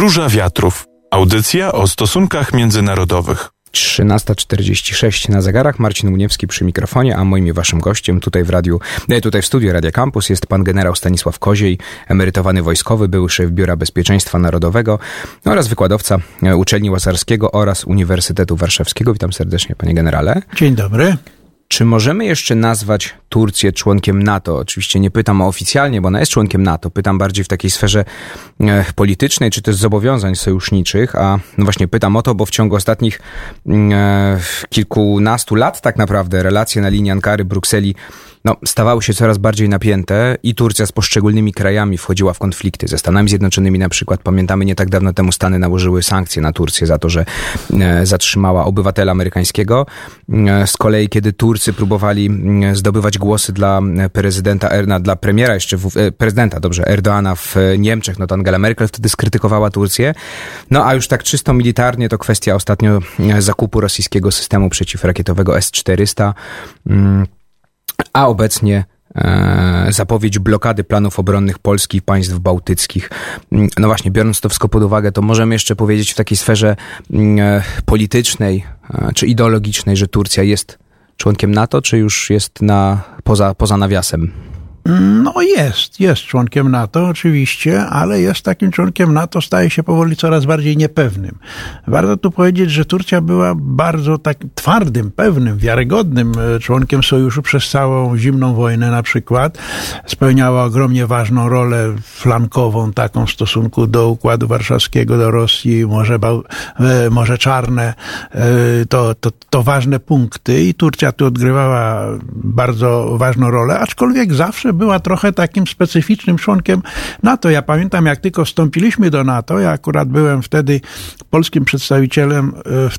Róża Wiatrów. Audycja o stosunkach międzynarodowych. 13.46 na zegarach. Marcin Uniewski przy mikrofonie, a moim i waszym gościem tutaj w radiu, e, tutaj w studiu Radia Campus jest pan generał Stanisław Koziej, emerytowany wojskowy, były szef Biura Bezpieczeństwa Narodowego oraz wykładowca e, Uczelni Łazarskiego oraz Uniwersytetu Warszawskiego. Witam serdecznie, panie generale. Dzień dobry. Czy możemy jeszcze nazwać Turcję członkiem NATO? Oczywiście nie pytam oficjalnie, bo ona jest członkiem NATO. Pytam bardziej w takiej sferze e, politycznej, czy też zobowiązań sojuszniczych. A no właśnie pytam o to, bo w ciągu ostatnich mm, e, kilkunastu lat tak naprawdę relacje na linii Ankary-Brukseli no, stawały się coraz bardziej napięte i Turcja z poszczególnymi krajami wchodziła w konflikty. Ze Stanami Zjednoczonymi na przykład, pamiętamy, nie tak dawno temu Stany nałożyły sankcje na Turcję za to, że e, zatrzymała obywatela amerykańskiego. E, z kolei, kiedy Turcy próbowali e, zdobywać głosy dla prezydenta, e, dla premiera jeszcze, w, e, prezydenta, dobrze, Erdoana w Niemczech, no to Angela Merkel wtedy skrytykowała Turcję. No a już tak czysto militarnie to kwestia ostatnio e, zakupu rosyjskiego systemu przeciwrakietowego S-400. A obecnie e, zapowiedź blokady planów obronnych Polski i państw bałtyckich. Mm, No właśnie, biorąc to wszystko pod uwagę, to możemy jeszcze powiedzieć w takiej sferze mm, e, politycznej e, czy ideologicznej, że Turcja jest członkiem NATO, czy już jest na, poza, poza nawiasem? No jest, jest członkiem NATO oczywiście, ale jest takim członkiem NATO, staje się powoli coraz bardziej niepewnym. Warto tu powiedzieć, że Turcja była bardzo tak twardym, pewnym, wiarygodnym e, członkiem sojuszu przez całą zimną wojnę na przykład. Spełniała ogromnie ważną rolę flankową taką w stosunku do Układu Warszawskiego, do Rosji, Morze, Bał- e, Morze Czarne. E, To, to, to ważne punkty i Turcja tu odgrywała bardzo ważną rolę, aczkolwiek zawsze była trochę takim specyficznym członkiem NATO. Ja pamiętam, jak tylko wstąpiliśmy do NATO, ja akurat byłem wtedy polskim przedstawicielem,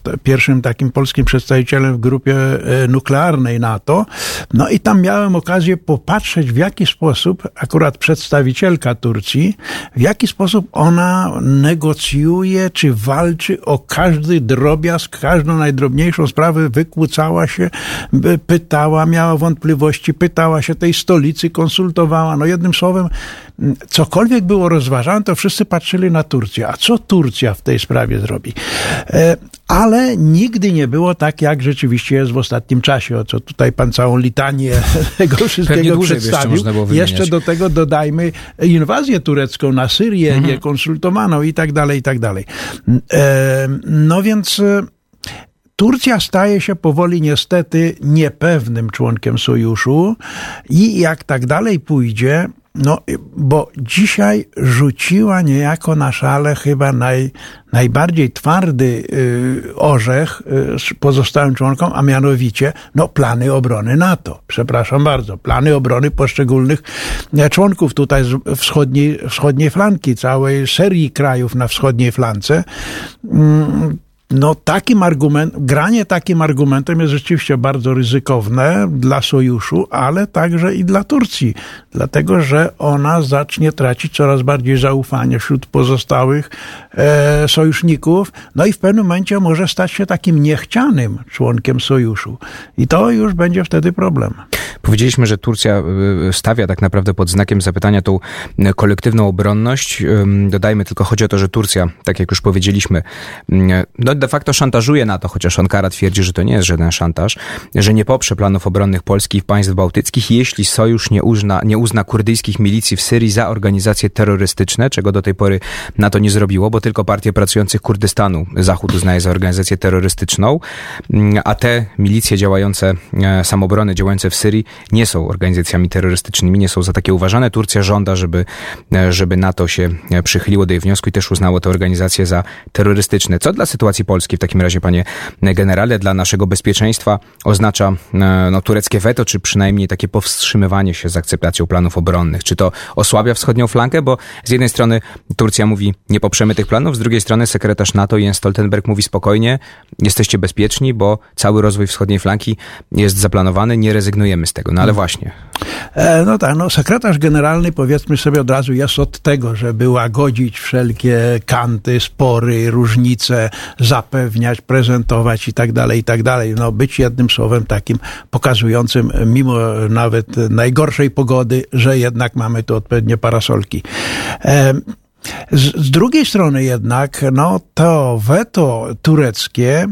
e, pierwszym takim polskim przedstawicielem w grupie e, nuklearnej NATO. No i tam miałem okazję popatrzeć, w jaki sposób akurat przedstawicielka Turcji, w jaki sposób ona negocjuje, czy walczy o każdy drobiazg, każdą najdrobniejszą sprawę, wykłócała się, pytała, miała wątpliwości, pytała się tej stolicy, konsultowała. No jednym słowem, cokolwiek było rozważane, to wszyscy patrzyli na Turcję. A co Turcja w tej sprawie zrobi? E, Ale nigdy nie było tak, jak rzeczywiście jest w ostatnim czasie, o co tutaj pan całą litanię tego wszystkiego jeszcze przedstawił. wymieniać. Jeszcze do tego dodajmy inwazję turecką na Syrię, Mhm. niekonsultowaną i tak dalej, i tak dalej. E, No więc e, Turcja staje się powoli niestety niepewnym członkiem sojuszu i jak tak dalej pójdzie, no bo dzisiaj rzuciła niejako na szale chyba naj, najbardziej twardy y, orzech y, pozostałym członkom, a mianowicie no, plany obrony NATO. Przepraszam bardzo, plany obrony poszczególnych e, członków tutaj z wschodniej, wschodniej flanki, całej serii krajów na wschodniej flance. Mm, no takim argument, granie takim argumentem jest rzeczywiście bardzo ryzykowne dla sojuszu, ale także i dla Turcji, dlatego że ona zacznie tracić coraz bardziej zaufanie wśród pozostałych e, sojuszników, no i w pewnym momencie może stać się takim niechcianym członkiem sojuszu. I to już będzie wtedy problem. Powiedzieliśmy, że Turcja y, stawia tak naprawdę pod znakiem zapytania tą y, kolektywną obronność. Dodajmy tylko, chodzi o to, że Turcja, tak jak już powiedzieliśmy, y, no de facto szantażuje na to, chociaż Ankara twierdzi, że to nie jest żaden szantaż, że nie poprze planów obronnych Polski i państw bałtyckich, jeśli sojusz nie uzna, nie uzna kurdyjskich milicji w Syrii za organizacje terrorystyczne, czego do tej pory NATO nie zrobiło, bo tylko partie pracujących Kurdystanu Zachód uznaje za organizację terrorystyczną, Mm, a te milicje działające, e, samobrony działające w Syrii nie są organizacjami terrorystycznymi, nie są za takie uważane. Turcja żąda, żeby, e, żeby NATO się e, przychyliło do jej wniosku i też uznało te organizacje za terrorystyczne. Co dla sytuacji Polski w takim razie, panie generale, dla naszego bezpieczeństwa oznacza e, no, tureckie weto, czy przynajmniej takie powstrzymywanie się z akceptacją planów obronnych? Czy to osłabia wschodnią flankę? Bo z jednej strony Turcja mówi, nie poprzemy tych planów, z drugiej strony sekretarz NATO Jens Stoltenberg mówi spokojnie, jesteście bezpieczni, bo cały rozwój wschodniej flanki jest zaplanowany, nie rezygnujemy z tego. No ale właśnie. E, No tak, no sekretarz generalny powiedzmy sobie od razu jest od tego, żeby łagodzić wszelkie kanty, spory, różnice, zapewniać, prezentować i tak dalej, i tak dalej. No być jednym słowem takim pokazującym mimo nawet najgorszej pogody, że jednak mamy tu odpowiednie parasolki. Z, z, drugiej strony jednak, no to weto tureckie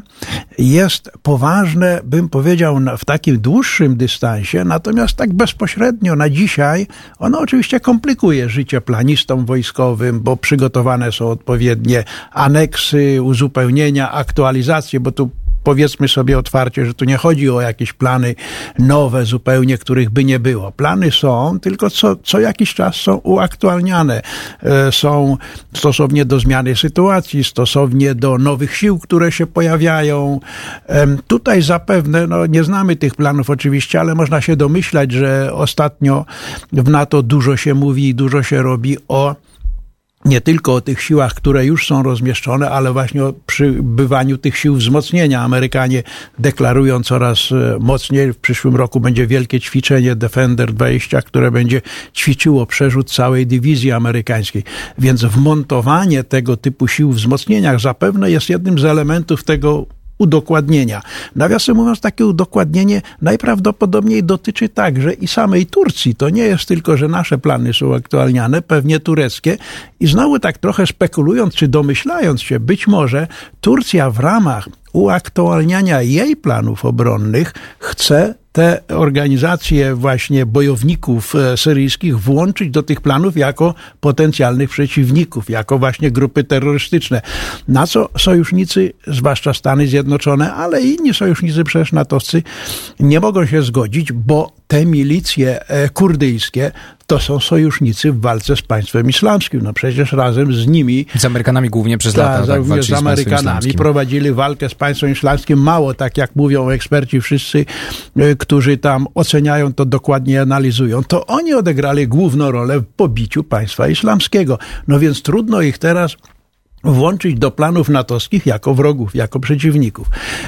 jest poważne, bym powiedział, w takim dłuższym dystansie, natomiast tak bezpośrednio na dzisiaj ono oczywiście komplikuje życie planistom wojskowym, bo przygotowane są odpowiednie aneksy, uzupełnienia, aktualizacje, bo tu powiedzmy sobie otwarcie, że tu nie chodzi o jakieś plany nowe zupełnie, których by nie było. Plany są, tylko co, co jakiś czas są uaktualniane. E, są stosownie do zmiany sytuacji, stosownie do nowych sił, które się pojawiają. Tutaj zapewne, no nie znamy tych planów oczywiście, ale można się domyślać, że ostatnio w NATO dużo się mówi, dużo się robi o nie tylko o tych siłach, które już są rozmieszczone, ale właśnie o przybywaniu tych sił wzmocnienia. Amerykanie deklarują coraz e, mocniej. W przyszłym roku będzie wielkie ćwiczenie Defender 20, które będzie ćwiczyło przerzut całej dywizji amerykańskiej. Więc wmontowanie tego typu sił wzmocnieniach zapewne jest jednym z elementów tego udokładnienia. Nawiasem mówiąc, takie udokładnienie najprawdopodobniej dotyczy także i samej Turcji. To nie jest tylko, że nasze plany są aktualniane, pewnie tureckie. I znowu tak trochę spekulując czy domyślając się, być może Turcja w ramach uaktualniania jej planów obronnych chce te organizacje właśnie bojowników e, syryjskich włączyć do tych planów jako potencjalnych przeciwników, jako właśnie grupy terrorystyczne. Na co sojusznicy, zwłaszcza Stany Zjednoczone, ale i inni sojusznicy przecież natowcy nie mogą się zgodzić, bo te milicje e, kurdyjskie to są sojusznicy w walce z państwem islamskim. No przecież razem z nimi... Z Amerykanami głównie przez ta, lata. Tak, z, z Amerykanami prowadzili walkę z państwem islamskim. Mało, tak jak mówią eksperci wszyscy, e, którzy tam oceniają to dokładnie, analizują, to oni odegrali główną rolę w pobiciu państwa islamskiego. No więc trudno ich teraz włączyć do planów natowskich jako wrogów, jako przeciwników.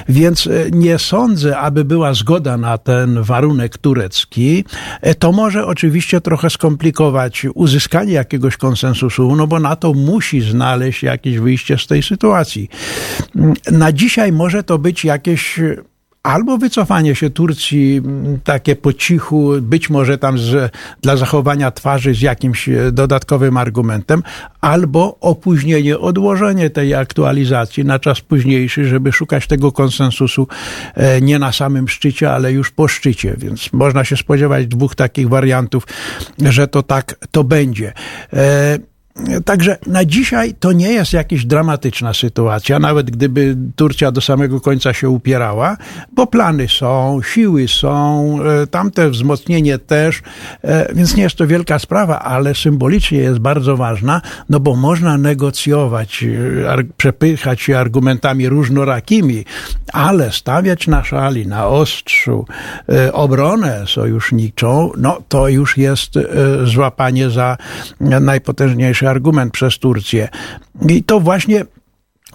Więc e, nie sądzę, aby była zgoda na ten warunek turecki. E, to może oczywiście trochę skomplikować uzyskanie jakiegoś konsensusu, no bo NATO musi znaleźć jakieś wyjście z tej sytuacji. Na dzisiaj może to być jakieś albo wycofanie się Turcji mm, takie po cichu, być może tam z, dla zachowania twarzy z jakimś e, dodatkowym argumentem, albo opóźnienie, odłożenie tej aktualizacji na czas późniejszy, żeby szukać tego konsensusu e, nie na samym szczycie, ale już po szczycie. Więc można się spodziewać dwóch takich wariantów, że to tak to będzie. Także na dzisiaj to nie jest jakaś dramatyczna sytuacja, nawet gdyby Turcja do samego końca się upierała, bo plany są, siły są, e, tamte wzmocnienie też, e, więc nie jest to wielka sprawa, ale symbolicznie jest bardzo ważna, no bo można negocjować, e, przepychać się argumentami różnorakimi, ale stawiać na szali, na ostrzu obronę sojuszniczą, no to już jest złapanie za najpotężniejsze argument przez Turcję. I to właśnie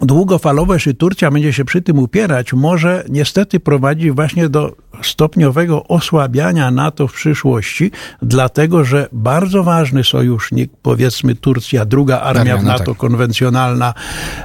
długofalowe, jeśli Turcja będzie się przy tym upierać, może niestety prowadzić właśnie do stopniowego osłabiania NATO w przyszłości, dlatego że bardzo ważny sojusznik, powiedzmy Turcja, druga armia w NATO tak. konwencjonalna,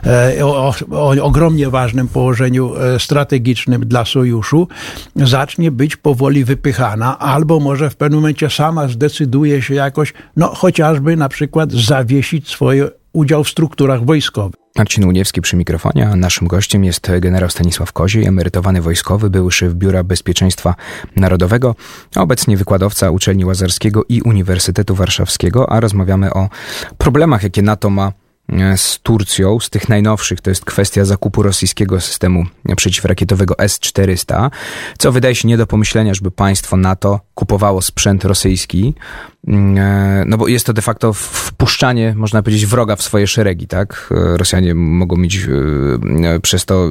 e, o, o, ogromnie ważnym położeniu e, strategicznym dla sojuszu, zacznie być powoli wypychana, albo może w pewnym momencie sama zdecyduje się jakoś, no chociażby na przykład zawiesić swoje udział w strukturach wojskowych. Marcin Uniewski przy mikrofonie, a naszym gościem jest generał Stanisław Koziej, emerytowany wojskowy, były szef Biura Bezpieczeństwa Narodowego, obecnie wykładowca Uczelni Łazarskiego i Uniwersytetu Warszawskiego, a rozmawiamy o problemach, jakie NATO ma z Turcją, z tych najnowszych, to jest kwestia zakupu rosyjskiego systemu przeciwrakietowego S-400, co wydaje się nie do pomyślenia, żeby państwo NATO kupowało sprzęt rosyjski, mm, e, no bo jest to de facto wpuszczanie, można powiedzieć, wroga w swoje szeregi, tak? E, Rosjanie mogą mieć przez to,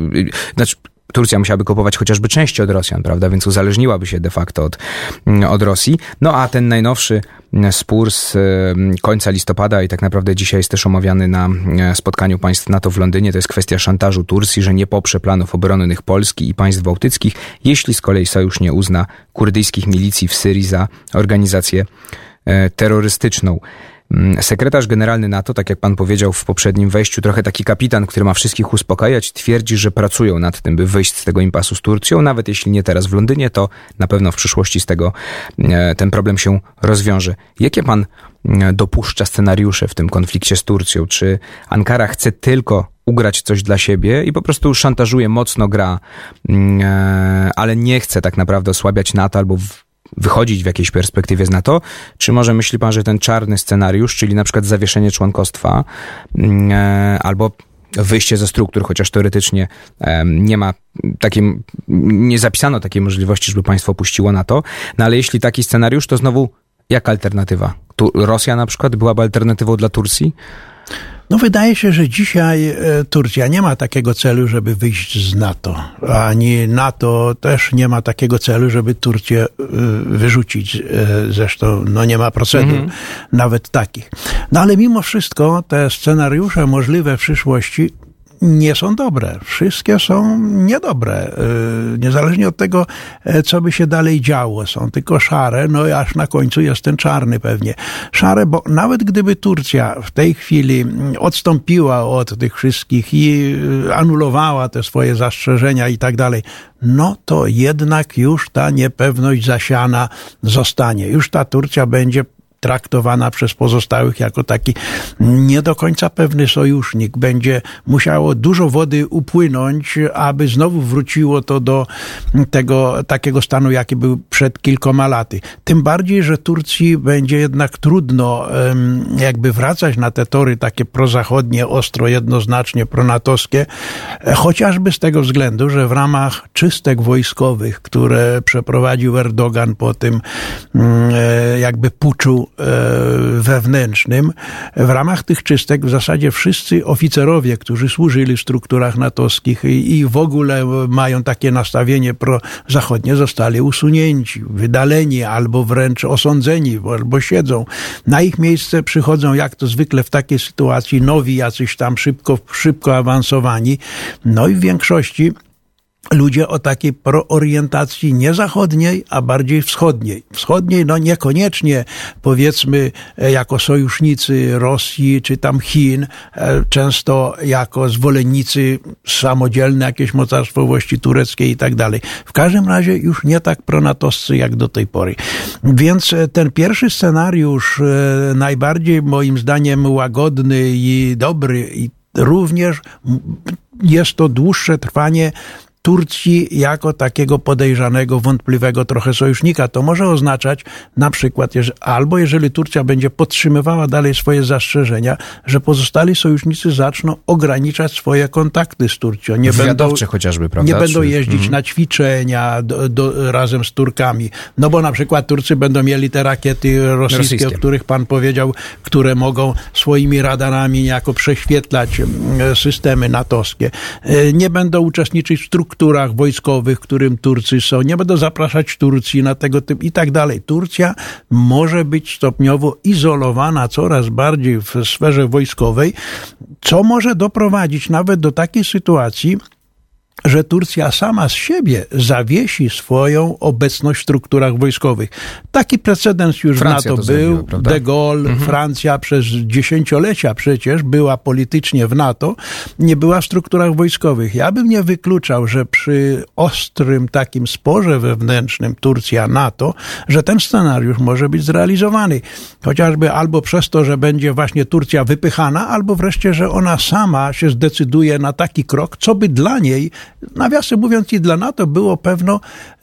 znaczy Turcja musiałaby kupować chociażby części od Rosjan, prawda? Więc uzależniłaby się de facto od, mm, od Rosji. No a ten najnowszy mm, spór z mm, końca listopada i tak naprawdę dzisiaj jest też omawiany na spotkaniu państw NATO w Londynie, to jest kwestia szantażu Turcji, że nie poprze planów obronnych Polski i państw bałtyckich, jeśli z kolei sojusz nie uzna kurdyjskich milicji w Syrii za organizację e, terrorystyczną. Mm, sekretarz generalny NATO, tak jak pan powiedział w poprzednim wejściu, trochę taki kapitan, który ma wszystkich uspokajać, twierdzi, że pracują nad tym, by wyjść z tego impasu z Turcją. Nawet jeśli nie teraz w Londynie, to na pewno w przyszłości z tego e, ten problem się rozwiąże. Jakie pan e, dopuszcza scenariusze w tym konflikcie z Turcją? Czy Ankara chce tylko ugrać coś dla siebie i po prostu szantażuje, mocno gra, mm, e, ale nie chce tak naprawdę osłabiać NATO albo wychodzić w jakiejś perspektywie z NATO? Czy może myśli pan, że ten czarny scenariusz, czyli na przykład zawieszenie członkostwa mm, e, albo wyjście ze struktur, chociaż teoretycznie nie ma takiej, nie zapisano takiej możliwości, żeby państwo opuściło NATO, no ale jeśli taki scenariusz, to znowu jaka alternatywa? Tu Rosja na przykład byłaby alternatywą dla Turcji? No wydaje się, że dzisiaj e, Turcja nie ma takiego celu, żeby wyjść z NATO, ani NATO też nie ma takiego celu, żeby Turcję e, wyrzucić. E, zresztą no nie ma procedur mm -hmm. nawet takich. No ale mimo wszystko te scenariusze możliwe w przyszłości nie są dobre. Wszystkie są niedobre. Y, niezależnie od tego, e, co by się dalej działo. Są tylko szare, no i aż na końcu jest ten czarny pewnie. Szare, bo nawet gdyby Turcja w tej chwili odstąpiła od tych wszystkich i y, anulowała te swoje zastrzeżenia i tak dalej, no to jednak już ta niepewność zasiana zostanie. Już ta Turcja będzie traktowana przez pozostałych jako taki nie do końca pewny sojusznik. Będzie musiało dużo wody upłynąć, aby znowu wróciło to do tego takiego stanu, jaki był przed kilkoma laty. Tym bardziej, że Turcji będzie jednak trudno jakby wracać na te tory takie prozachodnie, ostro, jednoznacznie pronatowskie, chociażby z tego względu, że w ramach czystek wojskowych, które przeprowadził Erdogan po tym mm, e, jakby puczu wewnętrznym. W ramach tych czystek w zasadzie wszyscy oficerowie, którzy służyli w strukturach natowskich i w ogóle mają takie nastawienie prozachodnie, zostali usunięci, wydaleni albo wręcz osądzeni, albo siedzą. Na ich miejsce przychodzą, jak to zwykle w takiej sytuacji, nowi jacyś tam szybko, szybko awansowani. No i w większości ludzie o takiej proorientacji nie zachodniej, a bardziej wschodniej. Wschodniej, no niekoniecznie powiedzmy e, jako sojusznicy Rosji czy tam Chin, e, często jako zwolennicy samodzielne, jakieś mocarstwowości tureckiej i tak dalej. W każdym razie już nie tak pronatowscy jak do tej pory. Więc e, ten pierwszy scenariusz, najbardziej moim zdaniem łagodny i dobry i również jest to dłuższe trwanie Turcji jako takiego podejrzanego, wątpliwego trochę sojusznika. To może oznaczać na przykład, albo jeżeli Turcja będzie podtrzymywała dalej swoje zastrzeżenia, że pozostali sojusznicy zaczną ograniczać swoje kontakty z Turcją. Nie będą, chociażby, prawda? Nie będą jeździć mhm. na ćwiczenia do, do, razem z Turkami. No bo na przykład Turcy będą mieli te rakiety rosyjskie, rosyjskie, o których pan powiedział, które mogą swoimi radarami niejako prześwietlać mm, systemy natowskie. E, nie będą uczestniczyć w strukturach strukturach wojskowych, którym Turcy są, nie będą zapraszać Turcji na tego typu i tak dalej. Turcja może być stopniowo izolowana coraz bardziej w sferze wojskowej, co może doprowadzić nawet do takiej sytuacji, że Turcja sama z siebie zawiesi swoją obecność w strukturach wojskowych. Taki precedens już Francja w NATO był. De Gaulle, mhm. Francja przez dziesięciolecia przecież była politycznie w NATO, nie była w strukturach wojskowych. Ja bym nie wykluczał, że przy ostrym takim sporze wewnętrznym Turcja-NATO, że ten scenariusz może być zrealizowany. Chociażby albo przez to, że będzie właśnie Turcja wypychana, albo wreszcie, że ona sama się zdecyduje na taki krok, co by dla niej nawiasem mówiąc, i dla NATO było pewno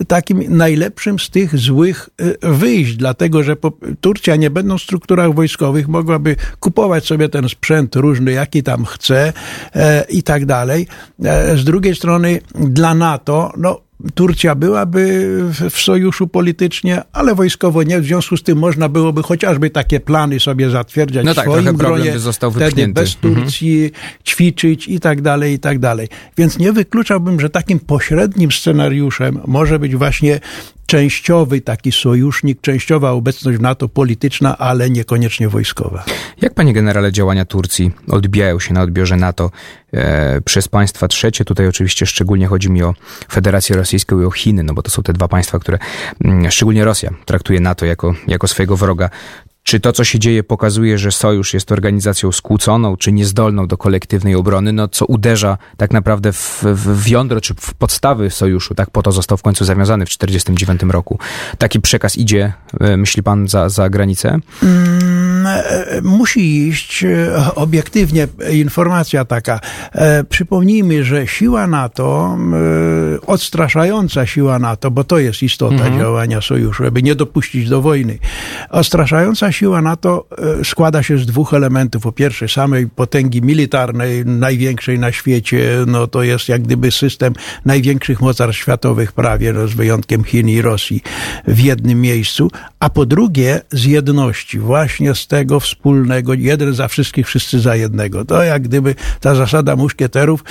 takim najlepszym z tych złych y, wyjść, dlatego że Turcja, nie będąc w strukturach wojskowych, mogłaby kupować sobie ten sprzęt różny, jaki tam chce e, i tak dalej. E, z drugiej strony, dla NATO, no, Turcja byłaby w sojuszu politycznie, ale wojskowo nie. W związku z tym można byłoby chociażby takie plany sobie zatwierdzać no tak, w swoim gronie, by został wtedy bez mhm. Turcji mhm. ćwiczyć i tak dalej, i tak dalej. Więc nie wykluczałbym, że takim pośrednim scenariuszem może być właśnie częściowy taki sojusznik, częściowa obecność w NATO polityczna, ale niekoniecznie wojskowa. Jak, panie generale, działania Turcji odbijają się na odbiorze NATO e, przez państwa trzecie? Tutaj oczywiście szczególnie chodzi mi o Federację Rosyjską i o Chiny, no bo to są te dwa państwa, które, mm, szczególnie Rosja, traktuje NATO jako, jako swojego wroga. czy to, co się dzieje, pokazuje, że sojusz jest organizacją skłóconą, czy niezdolną do kolektywnej obrony, no co uderza tak naprawdę w, w, w jądro, czy w podstawy sojuszu, tak po to został w końcu zawiązany w 1949 roku. Taki przekaz idzie, e, myśli pan, za, za granicę? Mm, musi iść e, obiektywnie informacja taka. Przypomnijmy, że siła NATO, odstraszająca siła NATO, bo to jest istota mhm. działania sojuszu, żeby nie dopuścić do wojny. Odstraszająca siła NATO składa się z dwóch elementów. Po pierwsze, samej potęgi militarnej, największej na świecie, no to jest jak gdyby system największych mocarstw światowych prawie, no z wyjątkiem Chin i Rosji w jednym miejscu, a po drugie z jedności, właśnie z tego wspólnego, jeden za wszystkich, wszyscy za jednego. To jak gdyby ta zasada muszkieterów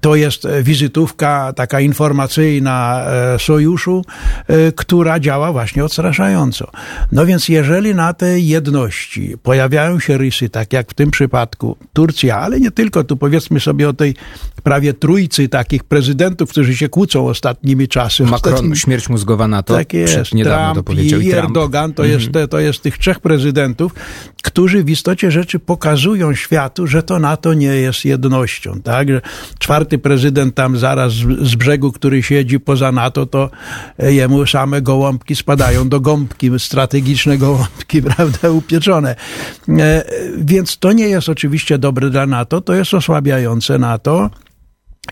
to jest wizytówka taka informacyjna e, sojuszu, e, która działa właśnie odstraszająco. No więc jeżeli na tej jedności pojawiają się rysy, tak jak w tym przypadku Turcja, ale nie tylko, tu powiedzmy sobie o tej prawie trójcy takich prezydentów, którzy się kłócą ostatnimi czasy. Macron, ostatnimi... śmierć mózgowa na to, tak jest, niedawno Trump to powiedział. I, i Erdogan, to, mhm. jest, to jest tych trzech prezydentów, którzy w istocie rzeczy pokazują światu, że to NATO nie jest jednością. Tak? Że czwarty prezydent tam zaraz z, brzegu, który siedzi poza NATO, to jemu same gołąbki spadają do gąbki, strategiczne gołąbki, prawda, upieczone. E, więc to nie jest oczywiście dobre dla NATO, to jest osłabiające NATO.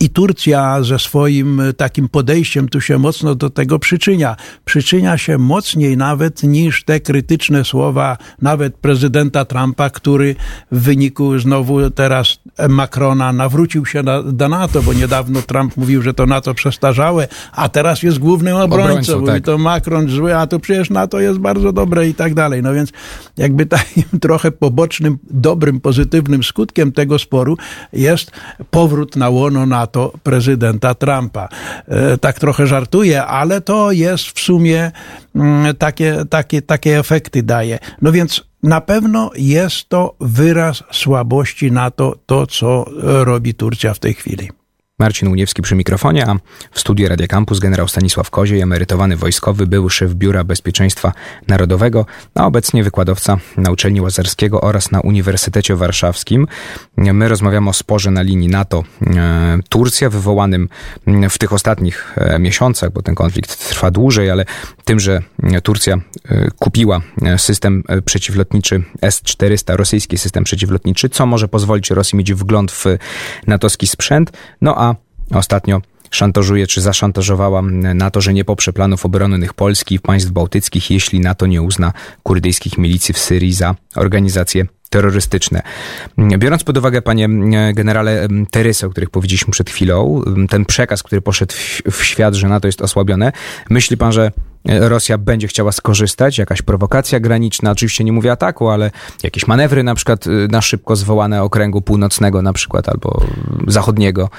I Turcja ze swoim e, takim podejściem tu się mocno do tego przyczynia. Przyczynia się mocniej nawet niż te krytyczne słowa nawet prezydenta Trumpa, który w wyniku znowu teraz Macrona nawrócił się na, do NATO, bo niedawno Trump mówił, że to NATO przestarzałe, a teraz jest głównym obrońcą. obrońcą Mówi tak. to Macron zły, a to przecież NATO jest bardzo dobre i tak dalej. No więc jakby takim trochę pobocznym, dobrym, pozytywnym skutkiem tego sporu jest powrót na łono NATO to prezydenta Trumpa. E, tak trochę żartuję, ale to jest w sumie mm, takie, takie, takie efekty daje. No więc na pewno jest to wyraz słabości NATO, to co robi Turcja w tej chwili. Marcin Uniewski przy mikrofonie, a w studiu Radia Campus generał Stanisław Koziej, emerytowany wojskowy, były szef Biura Bezpieczeństwa Narodowego, a obecnie wykładowca na uczelni Łazarskiego oraz na Uniwersytecie Warszawskim. My rozmawiamy o sporze na linii NATO-Turcja, wywołanym w tych ostatnich e, miesiącach, bo ten konflikt trwa dłużej, ale tym, że Turcja e, kupiła e, system przeciwlotniczy S-400, rosyjski system przeciwlotniczy, co może pozwolić Rosji mieć wgląd w natowski sprzęt, no a Ostatnio szantażuje czy zaszantażowała na to, że nie poprze planów obronnych Polski i państw bałtyckich, jeśli NATO nie uzna kurdyjskich milicji w Syrii za organizacje terrorystyczne. Biorąc pod uwagę, panie generale, Terysy, o których powiedzieliśmy przed chwilą, ten przekaz, który poszedł w świat, że NATO jest osłabione, myśli pan, że Rosja będzie chciała skorzystać, jakaś prowokacja graniczna, oczywiście nie mówię ataku, ale jakieś manewry na przykład y, na szybko zwołane okręgu północnego na przykład albo zachodniego.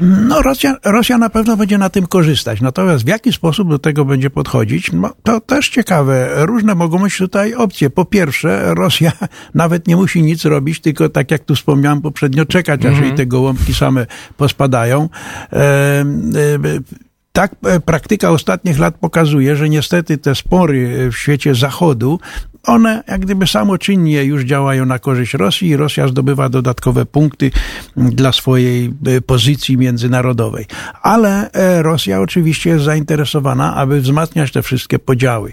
No Rosja, Rosja na pewno będzie na tym korzystać, natomiast w jaki sposób do tego będzie podchodzić, no, to też ciekawe. Różne mogą być tutaj opcje. Po pierwsze, Rosja nawet nie musi nic robić, tylko tak jak tu wspomniałem poprzednio, czekać, aż jej mhm. te gołąbki same pospadają. E, e, tak e, praktyka ostatnich lat pokazuje, że niestety te spory e, w świecie zachodu, one jak gdyby samoczynnie już działają na korzyść Rosji i Rosja zdobywa dodatkowe punkty dla swojej e, pozycji międzynarodowej. Ale Rosja oczywiście jest zainteresowana, aby wzmacniać te wszystkie podziały.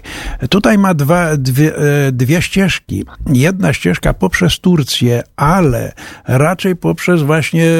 Tutaj ma dwa, dwie, dwie ścieżki. Jedna ścieżka poprzez Turcję, ale raczej poprzez właśnie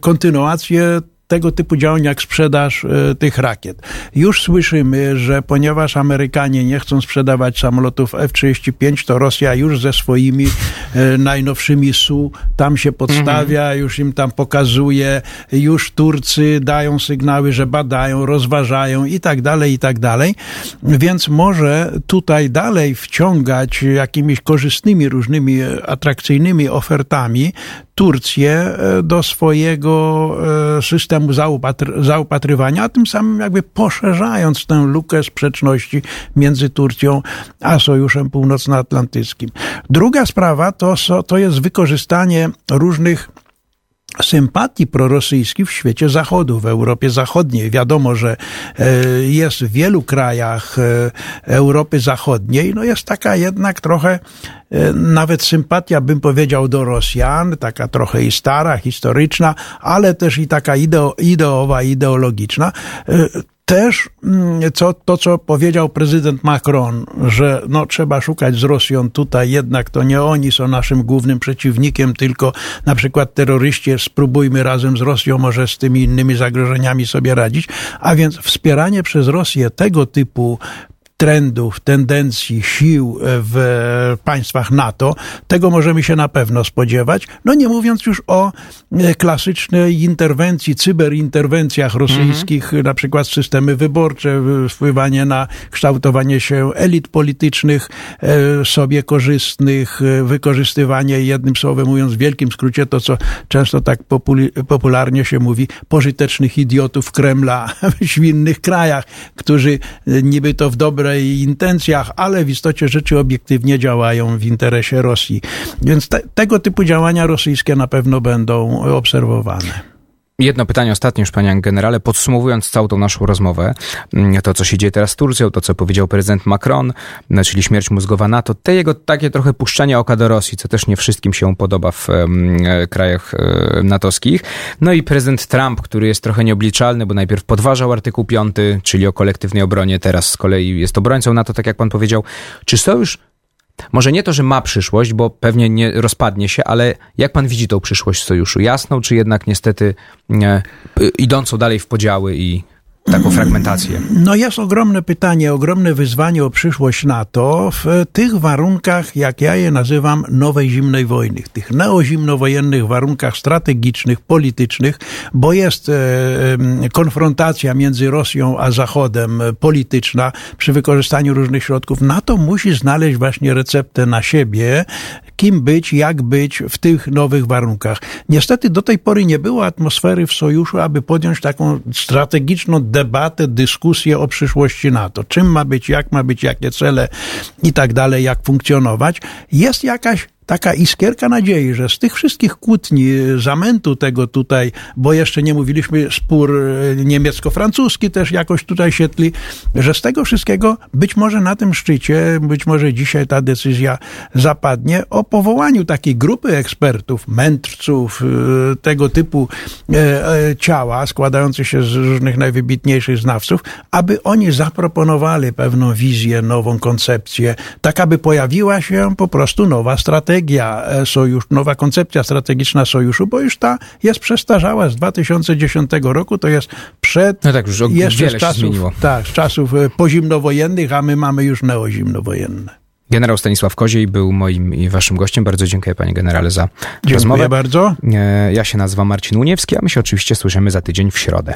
kontynuację tego typu działań jak sprzedaż e, tych rakiet. Już słyszymy, że ponieważ Amerykanie nie chcą sprzedawać samolotów F-35, to Rosja już ze swoimi e, najnowszymi SU tam się podstawia, mhm. już im tam pokazuje, już Turcy dają sygnały, że badają, rozważają i tak dalej, i tak dalej. Więc może tutaj dalej wciągać jakimiś korzystnymi, różnymi atrakcyjnymi ofertami Turcję e, do swojego e, systemu zaupatry zaopatrywania, a tym samym jakby poszerzając tę lukę sprzeczności między Turcją a Sojuszem Północnoatlantyckim. Druga sprawa to, to jest wykorzystanie różnych sympatii prorosyjskich w świecie zachodu, w Europie Zachodniej. Wiadomo, że jest w wielu krajach Europy Zachodniej, no jest taka jednak trochę nawet sympatia, bym powiedział, do Rosjan, taka trochę i stara, historyczna, ale też i taka ideo, ideowa, ideologiczna też mm, co, to, co powiedział prezydent Macron, że no, trzeba szukać z Rosją tutaj, jednak to nie oni są naszym głównym przeciwnikiem, tylko na przykład terroryści, spróbujmy razem z Rosją może z tymi innymi zagrożeniami sobie radzić. A więc wspieranie przez Rosję tego typu trendów, tendencji, sił w państwach NATO. Tego możemy się na pewno spodziewać. No nie mówiąc już o e, klasycznej interwencji, cyberinterwencjach rosyjskich, mhm. na przykład systemy wyborcze, wpływanie na kształtowanie się elit politycznych, e, sobie korzystnych, e, wykorzystywanie, jednym słowem mówiąc w wielkim skrócie to, co często tak popularnie się mówi, pożytecznych idiotów Kremla w innych krajach, którzy niby to w dobre intencjach, ale w istocie rzeczy obiektywnie działają w interesie Rosji. Więc te, tego typu działania rosyjskie na pewno będą obserwowane. Jedno pytanie ostatnie już, panie generale, podsumowując całą tą naszą rozmowę, mm, to co się dzieje teraz z Turcją, to co powiedział prezydent Macron, mm, czyli śmierć mózgowa NATO, te jego takie trochę puszczanie oka do Rosji, co też nie wszystkim się podoba w um, krajach um, natowskich. No i prezydent Trump, który jest trochę nieobliczalny, bo najpierw podważał artykuł 5, czyli o kolektywnej obronie, teraz z kolei jest obrońcą NATO, tak jak pan powiedział. Czy sojusz może nie to, że ma przyszłość, bo pewnie nie rozpadnie się, ale jak pan widzi tą przyszłość sojuszu? Jasną, czy jednak niestety nie, idącą dalej w podziały i taką fragmentację? No jest ogromne pytanie, ogromne wyzwanie o przyszłość NATO w tych warunkach, jak ja je nazywam, nowej zimnej wojny, tych neozimnowojennych warunkach strategicznych, politycznych, bo jest e, konfrontacja między Rosją a Zachodem e, polityczna przy wykorzystaniu różnych środków. NATO musi znaleźć właśnie receptę na siebie, kim być, jak być w tych nowych warunkach. Niestety do tej pory nie było atmosfery w sojuszu, aby podjąć taką strategiczną debatę, dyskusję o przyszłości NATO. Czym ma być, jak ma być, jakie cele i tak dalej, jak funkcjonować. Jest jakaś taka iskierka nadziei, że z tych wszystkich kłótni, zamętu tego tutaj, bo jeszcze nie mówiliśmy, spór e, niemiecko-francuski też jakoś tutaj się tli, że z tego wszystkiego być może na tym szczycie, być może dzisiaj ta decyzja zapadnie o powołaniu takiej grupy ekspertów, mędrców, e, tego typu ciała składających się z różnych najwybitniejszych znawców, aby oni zaproponowali pewną wizję, nową koncepcję, tak aby pojawiła się po prostu nowa strategia strategia e, sojuszu, nowa koncepcja strategiczna sojuszu, bo już ta jest przestarzała z 2010 roku, to jest przed no tak, już jeszcze z czasów, tak, z czasów e, pozimnowojennych, a my mamy już neozimnowojenne. Generał Stanisław Koziej był moim i waszym gościem. Bardzo dziękuję panie generale za dziękuję rozmowę. Dziękuję bardzo. E, ja się nazywam Marcin Uniewski, a my się oczywiście słyszymy za tydzień w środę.